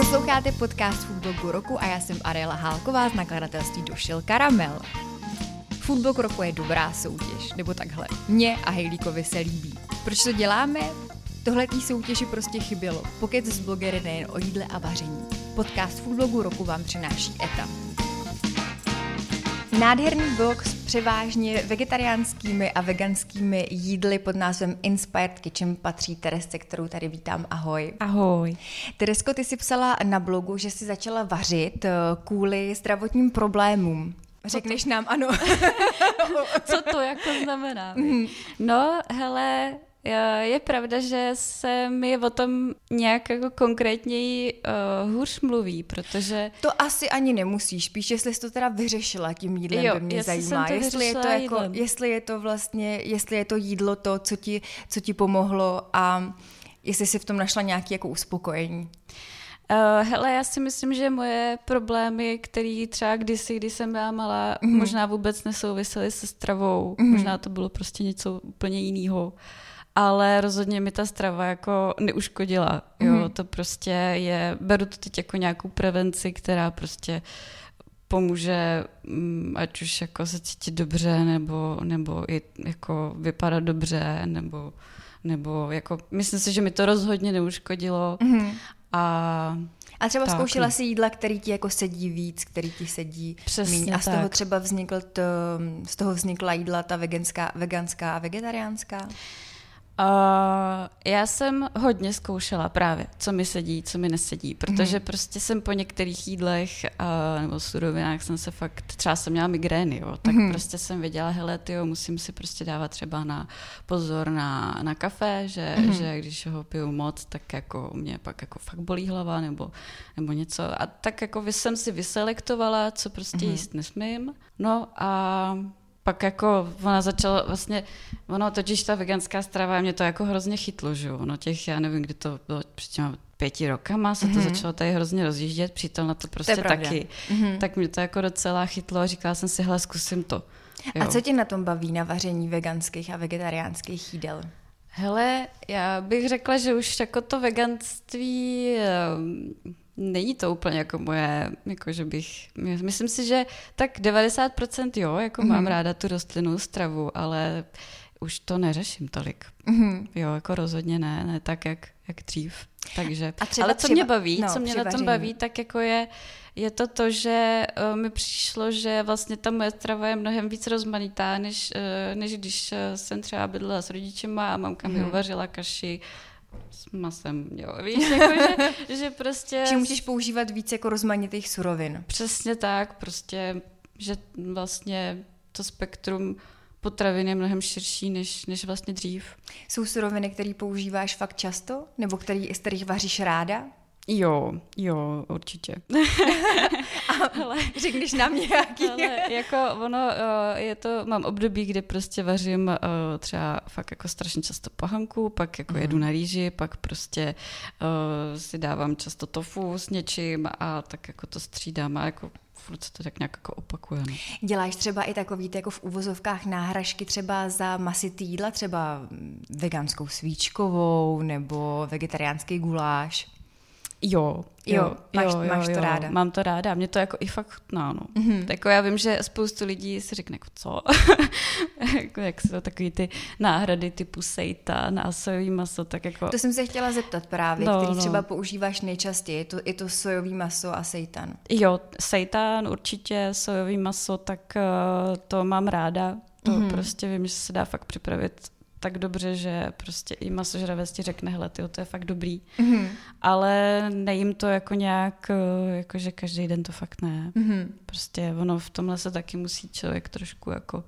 Posloucháte podcast Foodblogu roku a já jsem Ariela Hálková z nakladatelství Došel Karamel. Foodblog roku je dobrá soutěž, nebo takhle. Mně a Hejlíkovi se líbí. Proč to děláme? Tohle tý soutěži prostě chybělo. Pokec z blogery nejen o jídle a vaření. Podcast Foodblogu roku vám přináší ETA. Nádherný blog s převážně vegetariánskými a veganskými jídly pod názvem Inspired Kitchen patří Teresce, kterou tady vítám. Ahoj. Ahoj. Teresko, ty jsi psala na blogu, že jsi začala vařit eh, kvůli zdravotním problémům. Řekneš nám ano. Co to jako znamená? Mhm. No, hele, je pravda, že se mi o tom nějak jako konkrétněji uh, hůř mluví, protože... To asi ani nemusíš, spíš jestli jsi to teda vyřešila tím jídlem, jo, by mě zajímá. Jestli je, to jako, jestli je to vlastně, jestli je to jídlo to, co ti, co ti pomohlo a jestli jsi v tom našla nějaké jako uspokojení. Uh, hele, já si myslím, že moje problémy, které třeba kdysi, když jsem byla malá, mm. možná vůbec nesouvisely se stravou. Mm. Možná to bylo prostě něco úplně jiného ale rozhodně mi ta strava jako neuškodila. Jo, mm. to prostě je, beru to teď jako nějakou prevenci, která prostě pomůže, mm, ať už jako se cítit dobře, nebo, nebo i jako vypadat dobře, nebo, nebo jako, myslím si, že mi to rozhodně neuškodilo mm. a a třeba tak, zkoušela no. si jídla, který ti jako sedí víc, který ti sedí Přesně míň. A z toho tak. třeba vznikl to, z toho vznikla jídla ta veganská, veganská a vegetariánská? Uh, já jsem hodně zkoušela právě, co mi sedí, co mi nesedí, protože mm. prostě jsem po některých jídlech uh, nebo surovinách jsem se fakt, třeba jsem měla migrény, jo, tak mm. prostě jsem věděla, hele, tyjo, musím si prostě dávat třeba na pozor na, na kafe, že, mm. že když ho piju moc, tak jako mě pak jako fakt bolí hlava nebo, nebo něco. A tak jako jsem si vyselektovala, co prostě mm. jíst nesmím. No a pak jako ona začala vlastně, ono totiž ta veganská strava, mě to jako hrozně chytlo, že jo, no těch, já nevím, kdy to bylo před těma pěti rokama se to mm-hmm. začalo tady hrozně rozjíždět, přítel na to prostě to taky, mm-hmm. tak mě to jako docela chytlo a říkala jsem si, hele, zkusím to. Jo. A co tě na tom baví na vaření veganských a vegetariánských jídel? Hele, já bych řekla, že už jako to veganství ehm, není to úplně jako moje, jako že bych, myslím si, že tak 90% jo, jako mm-hmm. mám mhm. ráda tu rostlinnou stravu, ale už to neřeším tolik. Mm-hmm. Jo, jako rozhodně ne, ne tak, jak, jak dřív. Takže, a třeba, ale co třeba, mě baví, no, co mě na tom baví, tak jako je, je to to, že uh, mi přišlo, že vlastně ta moje strava je mnohem víc rozmanitá, než, uh, než když uh, jsem třeba bydlela s rodičema a mamka mm. mi mhm. uvařila kaši s masem, jo, víš, jako, že, že prostě... Že můžeš používat víc jako rozmanitých surovin. Přesně tak, prostě, že vlastně to spektrum potravin je mnohem širší než, než vlastně dřív. Jsou suroviny, které používáš fakt často? Nebo který, z kterých vaříš ráda? Jo, jo, určitě. ale řekneš nám nějaký. ale jako ono, eh, je to, mám období, kdy prostě vařím eh, třeba fakt jako strašně často pohanku, pak jako mm. jedu na rýži, pak prostě uh, si dávám často tofu s něčím a tak jako to střídám a jako furt se to tak nějak jako opakuje. No. Děláš třeba i takový jako v uvozovkách náhražky třeba za masy jídla, třeba veganskou svíčkovou nebo vegetariánský guláš? Jo, jo, jo, máš, jo, máš jo, to ráda. Mám to ráda, mě to jako i fakt chutná, no. Mm-hmm. Tak jako já vím, že spoustu lidí si řekne, jako co? jako jak jsou takový ty náhrady typu seitan a sojový maso, tak jako... To jsem se chtěla zeptat právě, no, který no. třeba používáš nejčastěji, je to, je to sojový maso a seitan. Jo, seitan určitě, sojový maso, tak uh, to mám ráda, to mm-hmm. prostě vím, že se dá fakt připravit tak dobře, že prostě i masožravec ti řekne, hele, tyjo, to je fakt dobrý. Mm-hmm. Ale nejím to jako nějak, eh, jako že každý den to fakt ne. Mm-hmm. Prostě ono v tomhle se taky musí člověk trošku jako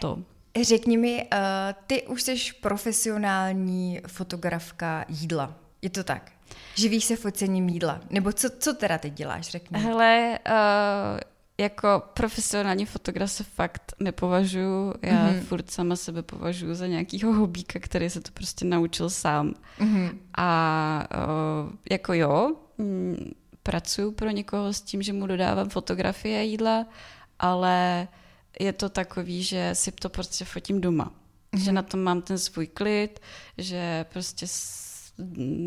to... Řekni mi, uh, ty už jsi profesionální fotografka jídla. Je to tak? Živíš se focením jídla? Nebo co, co teda teď děláš, řekni? Hele, uh, jako profesionální fotograf se fakt nepovažuji. Já mm-hmm. furt sama sebe považuji za nějakýho hobíka, který se to prostě naučil sám. Mm-hmm. A o, jako jo, m, mm, pracuji pro někoho s tím, že mu dodávám fotografie jídla, ale je to takový, že si to prostě fotím doma. Mm-hmm. Že na tom mám ten svůj klid, že prostě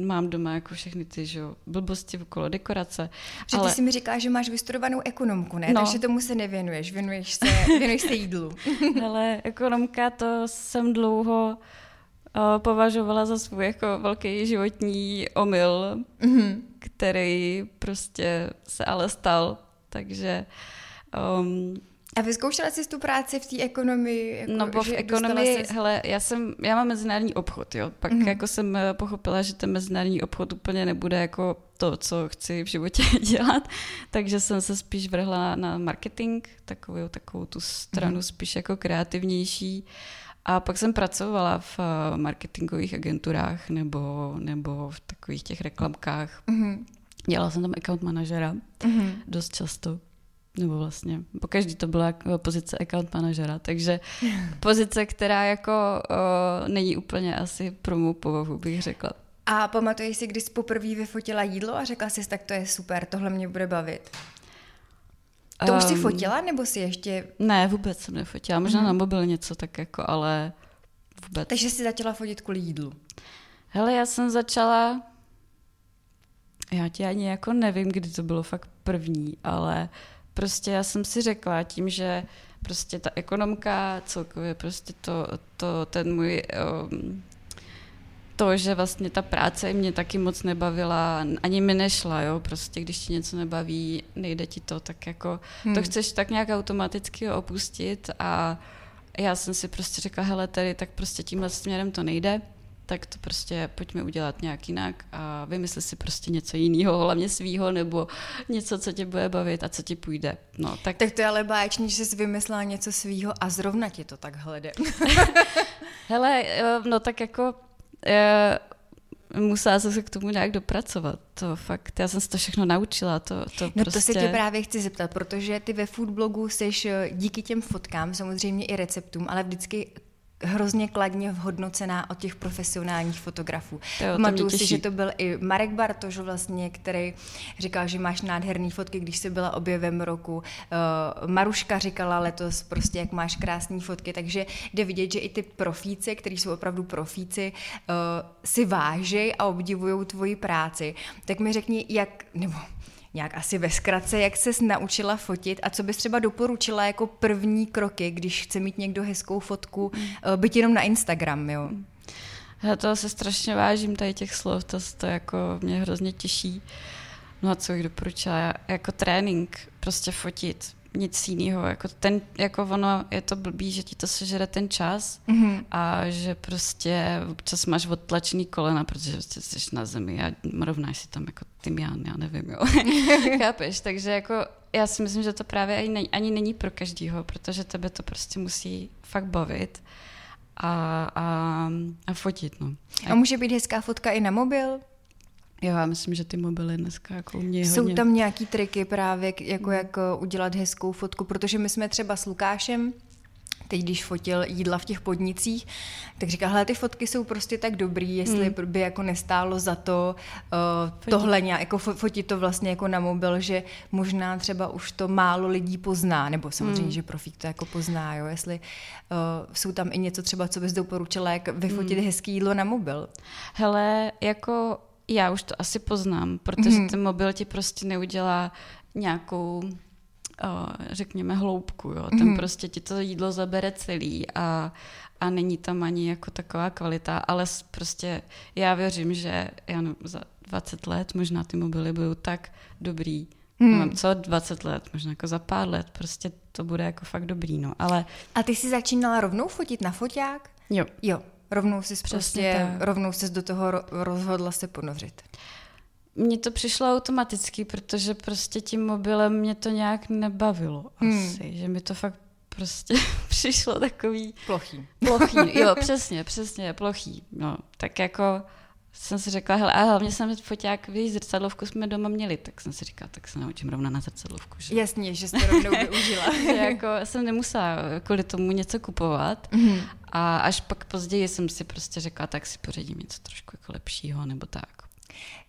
mám doma jako všechny ty že, blbosti okolo dekorace. Že ale... ty si mi říká, že máš vystudovanou ekonomku, ne? No. Takže tomu se nevěnuješ, věnuješ se, věnuješ se jídlu. Ale ekonomka to jsem dlouho uh, považovala za svůj jako velký životní omyl, mm-hmm. který prostě se ale stal, takže um, a vyzkoušela jsi tu práci v té ekonomii? Jako, no bo v ekonomii, jsi... hele, já jsem, já mám mezinárodní obchod, jo. Pak mm-hmm. jako jsem eh, pochopila, že ten mezinárodní obchod úplně nebude jako to, co chci v životě dělat, takže jsem se spíš vrhla na marketing, takovou, takovou tu stranu mm-hmm. spíš jako kreativnější. A pak jsem pracovala v eh, marketingových agenturách nebo, nebo v takových těch reklamkách. Mm-hmm. Dělala jsem tam account manažera mm-hmm. dost často nebo vlastně, po každý to byla pozice account manažera, takže pozice, která jako o, není úplně asi pro mou povahu, bych řekla. A pamatuješ si, když jsi poprvé vyfotila jídlo a řekla jsi, tak to je super, tohle mě bude bavit? To um, už jsi fotila, nebo si ještě... Ne, vůbec jsem nefotila, možná mm. na mobil něco tak jako, ale vůbec. Takže jsi začala fotit kvůli jídlu? Hele, já jsem začala, já ti ani jako nevím, kdy to bylo fakt první, ale prostě já jsem si řekla tím, že prostě ta ekonomka, celkově prostě to, to ten můj um, to, že vlastně ta práce mě taky moc nebavila, ani mi nešla, jo, prostě když ti něco nebaví, nejde ti to, tak jako hmm. to chceš tak nějak automaticky opustit a já jsem si prostě řekla, hele, tady tak prostě tímhle směrem to nejde, tak to prostě pojďme udělat nějak jinak a vymysli si prostě něco jiného, hlavně svýho, nebo něco, co tě bude bavit a co ti půjde. No, tak... tak to je ale báječný, že jsi vymyslela něco svýho a zrovna ti to tak hlede. Hele, eh, no tak jako eh, musela jsem se k tomu nějak dopracovat. To fakt, já jsem se to všechno naučila. To, to no prostě... to se tě právě chci zeptat, protože ty ve foodblogu jsi eh, díky těm fotkám, samozřejmě i receptům, ale vždycky hrozně kladně vhodnocená od těch profesionálních fotografů. Pamatuju si, že to byl i Marek Bartoš vlastně, který říkal, že máš nádherné fotky, když jsi byla objevem roku. Uh, Maruška říkala letos prostě, jak máš krásné fotky, takže jde vidět, že i ty profíci, kteří jsou opravdu profíci, uh, si vážejí a obdivují tvoji práci. Tak mi řekni, jak, nebo nějak asi ve zkratce, jak ses naučila fotit a co bys třeba doporučila jako první kroky, když chce mít někdo hezkou fotku, mm. byť jenom na Instagram, jo? Já to se strašně vážím tady těch slov, to, to jako mě hrozně těší. No a co bych doporučila? Jako trénink, prostě fotit nic jiného. Jako, ten, jako ono je to blbý, že ti to sežere ten čas mm-hmm. a že prostě občas máš odtlačený kolena, protože prostě jsi na zemi a rovnáš si tam jako tymián, já nevím, jo. Chápeš? Takže jako já si myslím, že to právě ani, není, ani není pro každýho, protože tebe to prostě musí fakt bavit a, a, a fotit, no. A může být hezká fotka i na mobil? Jo, já myslím, že ty mobily dneska jako umějí Jsou hodně. tam nějaký triky právě, jako jak eh, udělat hezkou fotku, protože my jsme třeba s Lukášem teď když fotil jídla v těch podnicích, tak říkal, hele, ty fotky jsou prostě tak dobrý, jestli hmm. by jako nestálo za to uh, tohle nějak, jako fotit to vlastně jako na mobil, že možná třeba už to málo lidí pozná, nebo samozřejmě, hmm. že profík to jako pozná, jo, jestli uh, jsou tam i něco třeba, co bys doporučila, jak vyfotit hmm. hezký jídlo na mobil. Hele, jako já už to asi poznám, protože mm. ten mobil ti prostě neudělá nějakou, řekněme, hloubku. Jo. Ten mm. prostě ti to jídlo zabere celý a, a není tam ani jako taková kvalita, ale prostě já věřím, že já no, za 20 let možná ty mobily budou tak dobrý, Hmm. Mám co 20 let, možná jako za pár let, prostě to bude jako fakt dobrý, no, ale... A ty jsi začínala rovnou fotit na foťák? Jo. Jo, rovnou si prostě, rovnou se do toho rozhodla se ponořit. Mně to přišlo automaticky, protože prostě tím mobilem mě to nějak nebavilo hmm. asi, že mi to fakt prostě přišlo takový... Plochý. Plochý, jo, přesně, přesně, plochý. No, tak jako jsem si řekla, hele, a hlavně jsem foťák, víš, zrcadlovku jsme doma měli, tak jsem si říkala, tak se naučím rovna na zrcadlovku. Že? Jasně, že jste rovnou využila. jako jsem nemusela kvůli tomu něco kupovat mm-hmm. a až pak později jsem si prostě řekla, tak si pořídím něco trošku jako lepšího nebo tak.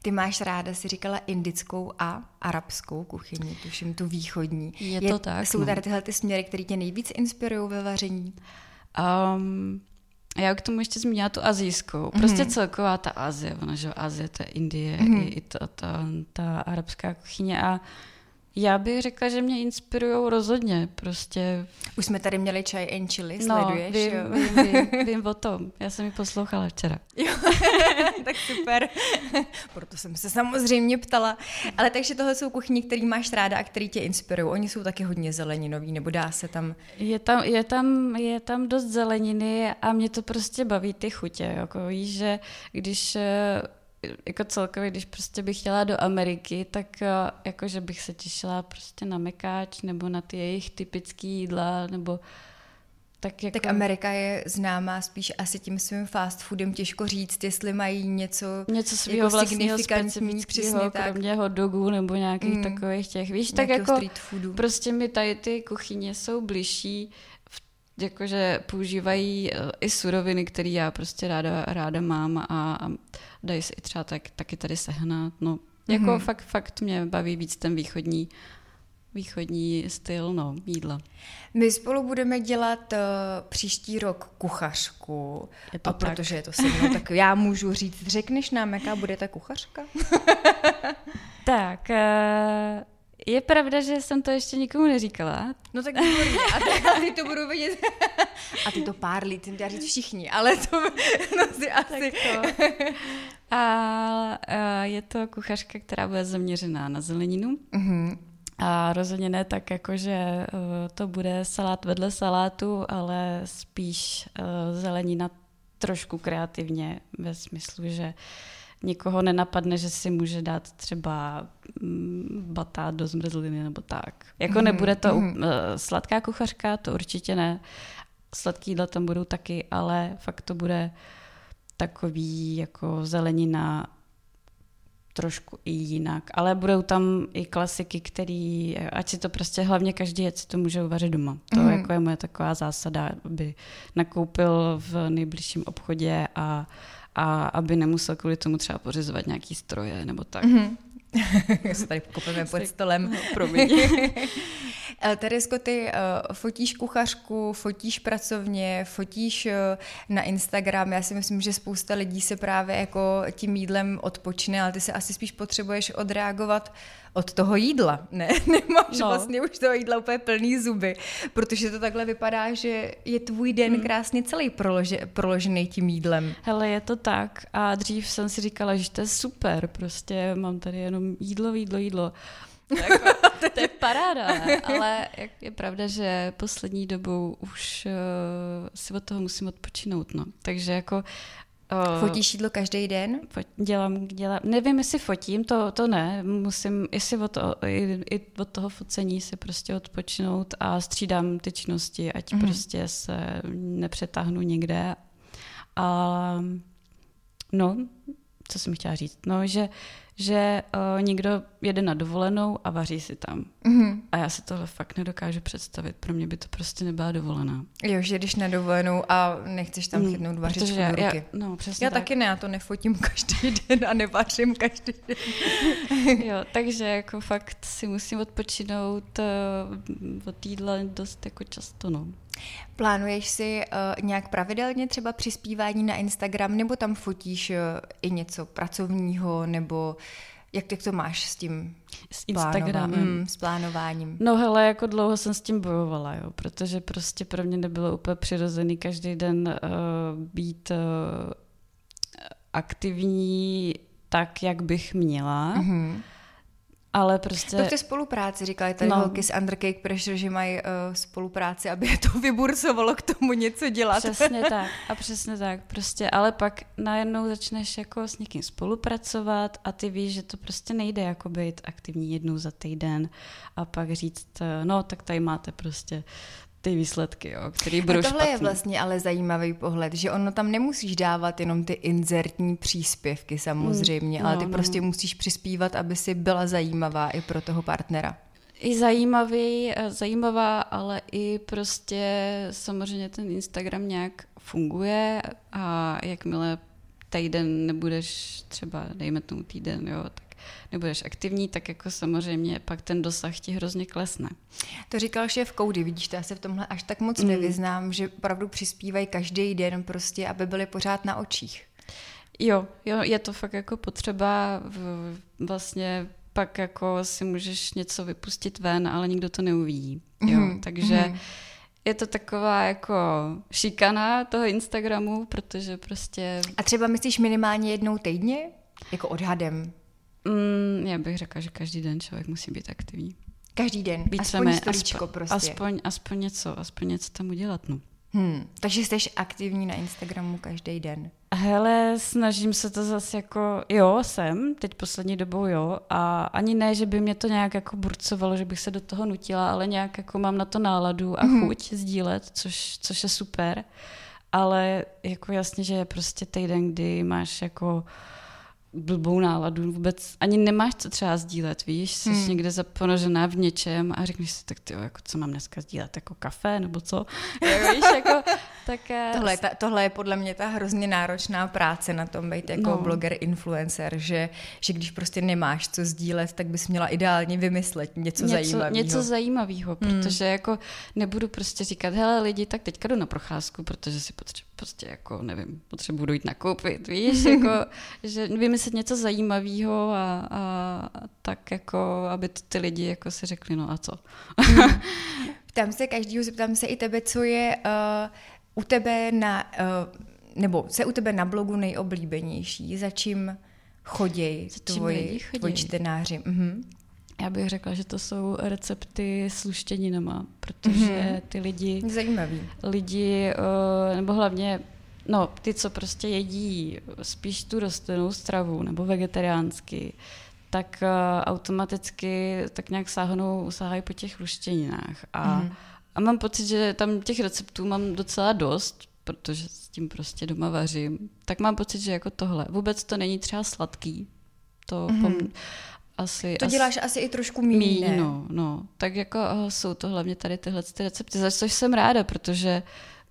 Ty máš ráda, si říkala, indickou a arabskou kuchyni, tuším tu východní. Je, Je to tak. Jsou no. tady tyhle ty směry, které tě nejvíc inspirují ve vaření? Um, A já k tomu ještě zmínila tu azijskou. Prostě mm-hmm. celková ta Azie, ona, že Azie, to je Indie, mm-hmm. i, i ta, ta, ta arabská kuchyně a já bych řekla, že mě inspirují rozhodně, prostě. Už jsme tady měli čaj and chili, no, sleduješ? Vím, jo? vím, vím, vím o tom, já jsem ji poslouchala včera. Jo, tak super. Proto jsem se samozřejmě ptala. Ale takže tohle jsou kuchyně, které máš ráda a které tě inspirují. Oni jsou taky hodně zeleninový, nebo dá se tam... Je tam, je tam, je tam dost zeleniny a mě to prostě baví ty chutě. Jako víš, že když eh, jako celkově, když prostě bych chtěla do Ameriky, tak eh, jakože bych se těšila prostě na mekáč nebo na ty jejich typické jídla, nebo tak, jako... tak Amerika je známá spíš asi tím svým fast foodem, těžko říct, jestli mají něco Něco svého jako vlastního specifického, kromě hot dogů nebo nějakých mm. takových těch, víš, tak jako street foodu. prostě mi tady ty kuchyně jsou bližší, jakože používají eh, i suroviny, které já prostě ráda, ráda mám a, a dají se i třeba tak, taky tady sehnat. No, jako mm-hmm. fakt, fakt mě baví víc ten východní východní styl no, jídla. My spolu budeme dělat uh, příští rok kuchařku, je to a tak. protože je to se mnou, tak já můžu říct, řekneš nám, jaká bude ta kuchařka? tak, uh, je pravda, že jsem to ještě nikomu neříkala. No tak výborně. A, ty, a ty to budou vědět. A ty to pár lít, jsem říct všichni, ale to no si asi. Tak to. A, a je to kuchařka, která bude zaměřená na zeleninu. Mm-hmm. A rozhodně ne tak, jako že uh, to bude salát vedle salátu, ale spíš uh, zelenina trošku kreativně ve smyslu, že uh, Nikoho nenapadne, že si může dát třeba mm, batát do zmrzliny nebo tak. Jako mm, nebude to mm. uh, sladká kuchařka, to určitě ne. Sladký jídla tam budou taky, ale fakt to bude takový jako zelenina trošku i jinak. Ale budou tam i klasiky, který, ať si to prostě hlavně každý, ať si to může uvařit doma. To mm. jako je moje taková zásada, aby nakoupil v nejbližším obchodě a a aby nemusel kvůli tomu třeba pořizovat nějaký stroje nebo tak. Mm-hmm. se tady kopeme pod stolem. Promiň. Eh, Teresko, ty uh, fotíš kuchařku, fotíš pracovně, fotíš uh, na Instagram. Já si myslím, že spousta lidí se právě jako tím jídlem odpočne, ale ty se asi spíš potřebuješ odreagovat od toho jídla. Ne, nemáš no. vlastně už toho jídla úplně plný zuby, protože to takhle vypadá, že je tvůj den hmm. krásně celý prolože, proložený tím jídlem. Hele, je to tak a dřív jsem si říkala, že to je super, prostě mám tady jenom jídlo, jídlo, jídlo. Jako, to je paráda, ale je pravda, že poslední dobou už uh, si od toho musím odpočinout, no. Takže jako Uh, Fotíš jídlo každý den? Dělám, dělám, nevím, jestli fotím, to, to ne, musím, jestli od, toho, i, i od toho focení si prostě odpočinout a střídám ty činnosti, ať mm-hmm. prostě se nepřetáhnu někde. A no, co jsem chtěla říct, no, že že uh, někdo jede na dovolenou a vaří si tam. Mm-hmm. A já si tohle fakt nedokážu představit. Pro mě by to prostě nebyla dovolená. Jo, že jdeš na dovolenou a nechceš tam mm, chytnout vařičku do ruky. Já, no, přesně já tak. taky ne, já to nefotím každý den a nevařím každý den. jo, takže jako fakt si musím odpočinout uh, od jídla dost jako často, no. Plánuješ si uh, nějak pravidelně třeba přispívání na Instagram, nebo tam fotíš uh, i něco pracovního, nebo jak, jak to máš s tím s Instagramem? Mm, s plánováním? No hele, jako dlouho jsem s tím bojovala, jo, protože prostě pro mě nebylo úplně přirozený každý den uh, být uh, aktivní tak, jak bych měla. Mm-hmm. Ale prostě... To v té spolupráci, říkali tady no. holky z Undercake Pressure, že mají uh, spolupráci, aby je to vybursovalo k tomu něco dělat. Přesně tak. A přesně tak. Prostě, ale pak najednou začneš jako s někým spolupracovat a ty víš, že to prostě nejde jako být aktivní jednou za týden a pak říct, eh, no tak tady máte prostě ty výsledky, jo, které budou a tohle špatný. je vlastně ale zajímavý pohled, že ono tam nemusíš dávat jenom ty inzertní příspěvky samozřejmě, mm, ale ty no, prostě no. musíš přispívat, aby si byla zajímavá i pro toho partnera. I zajímavý, eh, zajímavá, ale i prostě samozřejmě ten Instagram nějak funguje a jakmile týden nebudeš třeba, dejme tomu týden, jo, tak nebudeš aktivní, tak jako samozřejmě pak ten dosah ti hrozně klesne. To říkal šéf Koudy, vidíš, to já se v tomhle až tak moc mm. nevyznám, že opravdu přispívají každý den prostě, aby byli pořád na očích. Jo, jo, je to fakt jako potřeba v, vlastně pak jako si můžeš něco vypustit ven, ale nikdo to neuvidí. Jo, mm-hmm. takže mm-hmm. je to taková jako šikana toho Instagramu, protože prostě... A třeba myslíš minimálně jednou týdně? Jako odhadem? Mm, já bych řekla, že každý den člověk musí být aktivní. Každý den? Být aspoň aspoň, prostě? Aspoň, aspoň něco, aspoň něco tam udělat, no. Hmm, takže jsi aktivní na Instagramu každý den? Hele, snažím se to zase jako, jo, jsem, teď poslední dobou jo, a ani ne, že by mě to nějak jako burcovalo, že bych se do toho nutila, ale nějak jako mám na to náladu a mm-hmm. chuť sdílet, což, což je super, ale jako jasně, že je prostě týden, kdy máš jako blbou náladu, vůbec ani nemáš co třeba sdílet, víš, jsi hmm. někde zaponožená v něčem a řekneš si, tak ty, jako co mám dneska sdílet, jako kafe nebo co, víš, jako, tak... Eh, tohle, je ta, tohle je podle mě ta hrozně náročná práce na tom být jako no. bloger, influencer, že, že když prostě nemáš co sdílet, tak bys měla ideálně vymyslet něco, něco zajímavého. Něco zajímavého, hmm. protože jako nebudu prostě říkat, hele lidi, tak teďka jdu na procházku, protože si potřebuji, prostě jako, nevím, potřebuji jít nakoupit, víš, jako, že vymyslet něco zajímavého a, a, tak jako, aby ty lidi jako si řekli, no a co. Ptám se každýho, zeptám se i tebe, co je uh, u tebe na, uh, nebo se u tebe na blogu nejoblíbenější, za čím choděj tvoji, tvoji čtenáři? Mhm. Já bych řekla, že to jsou recepty s luštěninama, protože mm-hmm. ty lidi... Zajímavý. Lidi, uh, nebo hlavně no, ty, co prostě jedí spíš tu rostlinnou stravu nebo vegetariánsky, tak uh, automaticky tak nějak sáhnou, sáhají po těch luštěninách. A mm. A mám pocit, že tam těch receptů mám docela dost, protože s tím prostě doma vařím. Tak mám pocit, že jako tohle. Vůbec to není třeba sladký. To mm-hmm. pom- asi... To děláš asi, asi i trošku míň, no, no. Tak jako jsou to hlavně tady tyhle ty recepty, za což jsem ráda, protože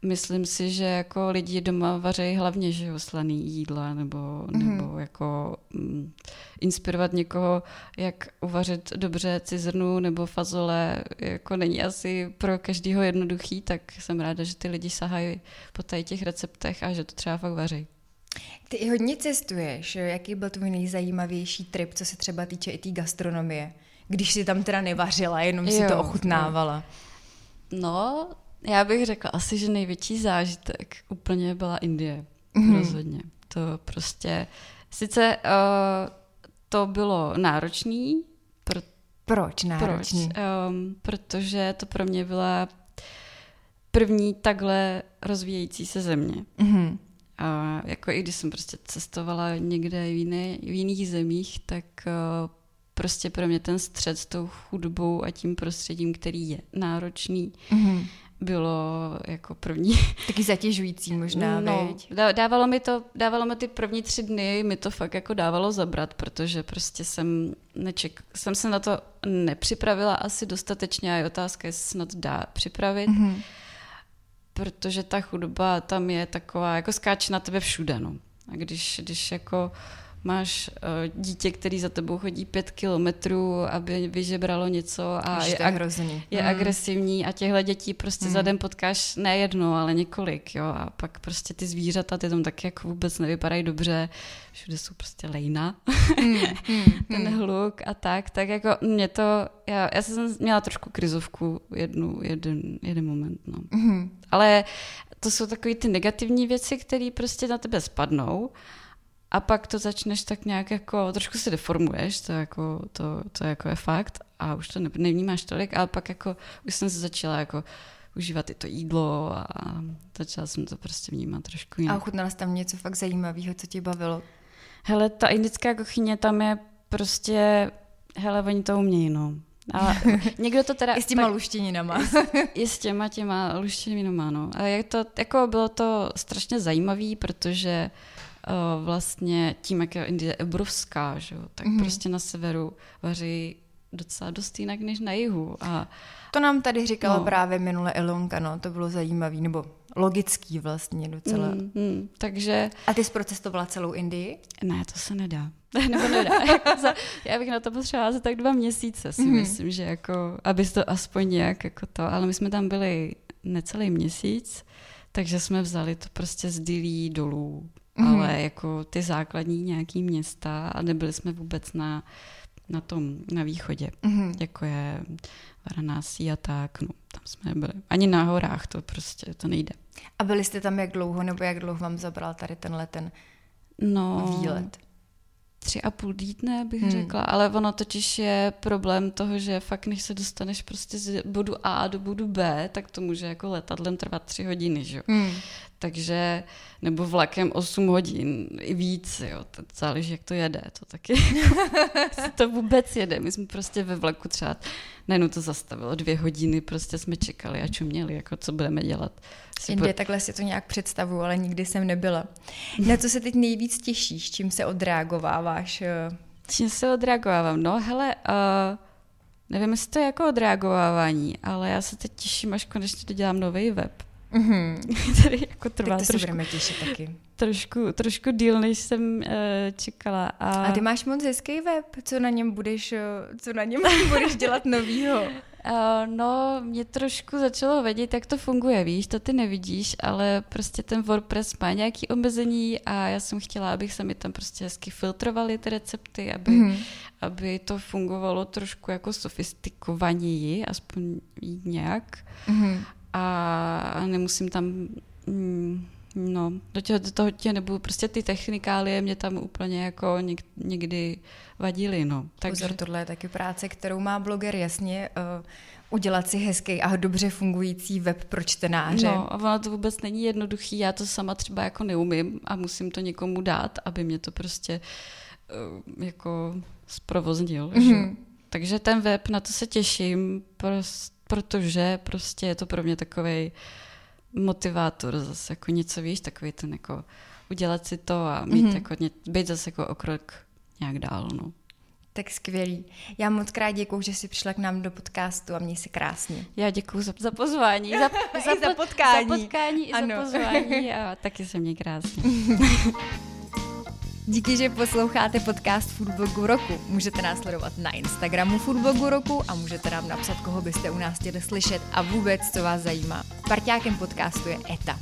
myslím si, že jako lidi doma vařejí hlavně že jo, slaný jídla nebo, mm-hmm. nebo jako mm, inspirovat někoho, jak uvařit dobře cizrnu nebo fazole, jako není asi pro každého jednoduchý, tak jsem ráda, že ty lidi sahají po tady těch receptech a že to třeba fakt vaří. Ty hodně cestuješ. Jaký byl tvůj nejzajímavější trip, co se třeba týče i té gastronomie? Když si tam teda nevařila, jenom si jo, to ochutnávala. No, já bych řekla asi, že největší zážitek úplně byla Indie. Mm-hmm. Rozhodně. To prostě, sice uh, to bylo náročný. Pro, proč náročný? Proč? Um, protože to pro mě byla první takhle rozvíjející se země. Mm-hmm. A jako i když jsem prostě cestovala někde v, jiné, v jiných zemích, tak uh, prostě pro mě ten střed s tou chudbou a tím prostředím, který je náročný, mm-hmm bylo jako první. Taky zatěžující možná, no, dávalo mi to, dávalo mi ty první tři dny, mi to fakt jako dávalo zabrat, protože prostě jsem neček, jsem se na to nepřipravila asi dostatečně a je otázka, jestli se na to dá připravit. Mm-hmm. Protože ta chudoba tam je taková, jako skáče na tebe všude, no. A když, když jako máš uh, dítě, který za tebou chodí pět kilometrů, aby vyžebralo něco a je, ag- je hmm. agresivní a těchto dětí prostě hmm. za den potkáš ne jedno, ale několik, jo, a pak prostě ty zvířata, ty tam taky jako vůbec nevypadají dobře, všude jsou prostě lejna, hmm. ten hmm. hluk a tak, tak jako mě to, já, já jsem měla trošku krizovku jednu, jeden, jeden moment, no. Hmm. Ale to jsou takové ty negativní věci, které prostě na tebe spadnou a pak to začneš tak nějak jako, trošku se deformuješ, to jako, to, to jako je fakt a už to nevnímáš tolik, ale pak jako už jsem se začala jako užívat i to jídlo a začala jsem to prostě vnímat trošku jinak. A ochutnala jsi tam něco fakt zajímavého, co tě bavilo? Hele, ta indická kuchyně tam je prostě, hele, oni to umějí, no. A někdo to teda... I s těma tak, luštěninama. I s těma těma luštěninama, no. A je to, jako bylo to strašně zajímavé, protože uh, vlastně tím, jak je Indie obrovská, že? tak mm-hmm. prostě na severu vaří docela dost jinak než na jihu. A, to nám tady říkala no. právě minule Elonka, no, to bylo zajímavý, nebo logický vlastně docela. Mm, mm, takže... A ty jsi procestovala celou Indii? Ne, to se nedá. Nebo nedá. Jako za, já bych na to potřebovala za tak dva měsíce, si mm-hmm. myslím, že jako, abys to aspoň nějak jako to, ale my jsme tam byli necelý měsíc, takže jsme vzali to prostě z Dilí dolů, mm-hmm. ale jako ty základní nějaký města a nebyli jsme vůbec na, na tom, na východě, mm-hmm. jako je Varanasi a tak, no, tam jsme nebyli. Ani na horách to prostě, to nejde. A byli jste tam jak dlouho, nebo jak dlouho vám zabral tady tenhle ten no, výlet? tři a půl týdne, bych hmm. řekla, ale ono totiž je problém toho, že fakt, než se dostaneš prostě z bodu A do bodu B, tak to může jako letadlem trvat tři hodiny, že jo. Hmm. Takže, nebo vlakem 8 hodin, i víc, jo, to záleží, jak to jede, to taky, to vůbec jede, my jsme prostě ve vlaku třeba, najednou to zastavilo, dvě hodiny prostě jsme čekali a čuměli, jako co budeme dělat. Jinde po... takhle si to nějak představu, ale nikdy jsem nebyla. Na co se teď nejvíc těšíš, čím se odreagováváš? Čím se odreagovávám? No hele, uh, nevím, jestli to je jako odreagovávání, ale já se teď těším, až konečně dodělám nový web. Mm-hmm. Tady jako trvá tak to trošku, budeme těšit taky. Trošku, trošku díl, než jsem uh, čekala. A... a ty máš moc hezký web, co na něm budeš, co na něm budeš dělat novýho? Uh, no, mě trošku začalo vědět, jak to funguje, víš, to ty nevidíš, ale prostě ten WordPress má nějaké omezení a já jsem chtěla, abych se mi tam prostě hezky filtrovaly ty recepty, aby, mm-hmm. aby to fungovalo trošku jako sofistikovaněji, aspoň nějak. Mm-hmm. A nemusím tam... Mm, No, do, těho, do toho tě nebudu, prostě ty technikálie mě tam úplně jako něk, někdy vadily, no. Takže... Pozor, tohle je taky práce, kterou má bloger, jasně, uh, udělat si hezký a dobře fungující web pro čtenáře. No, a ono to vůbec není jednoduchý, já to sama třeba jako neumím a musím to někomu dát, aby mě to prostě uh, jako zprovoznil, mm-hmm. Takže ten web, na to se těším, prost, protože prostě je to pro mě takovej uh, motivátor zase jako něco, víš, takový ten jako udělat si to a mít mm-hmm. jako, být zase jako o krok nějak dál, no. Tak skvělý. Já moc krát děkuju, že jsi přišla k nám do podcastu a měj se krásně. Já děkuji za, za pozvání. Za, za, za potkání. Za potkání i ano. za pozvání a taky se mě krásně. Díky, že posloucháte podcast Foodblogu roku. Můžete nás sledovat na Instagramu Foodblogu roku a můžete nám napsat, koho byste u nás chtěli slyšet a vůbec, co vás zajímá. Parťákem podcastu je ETA.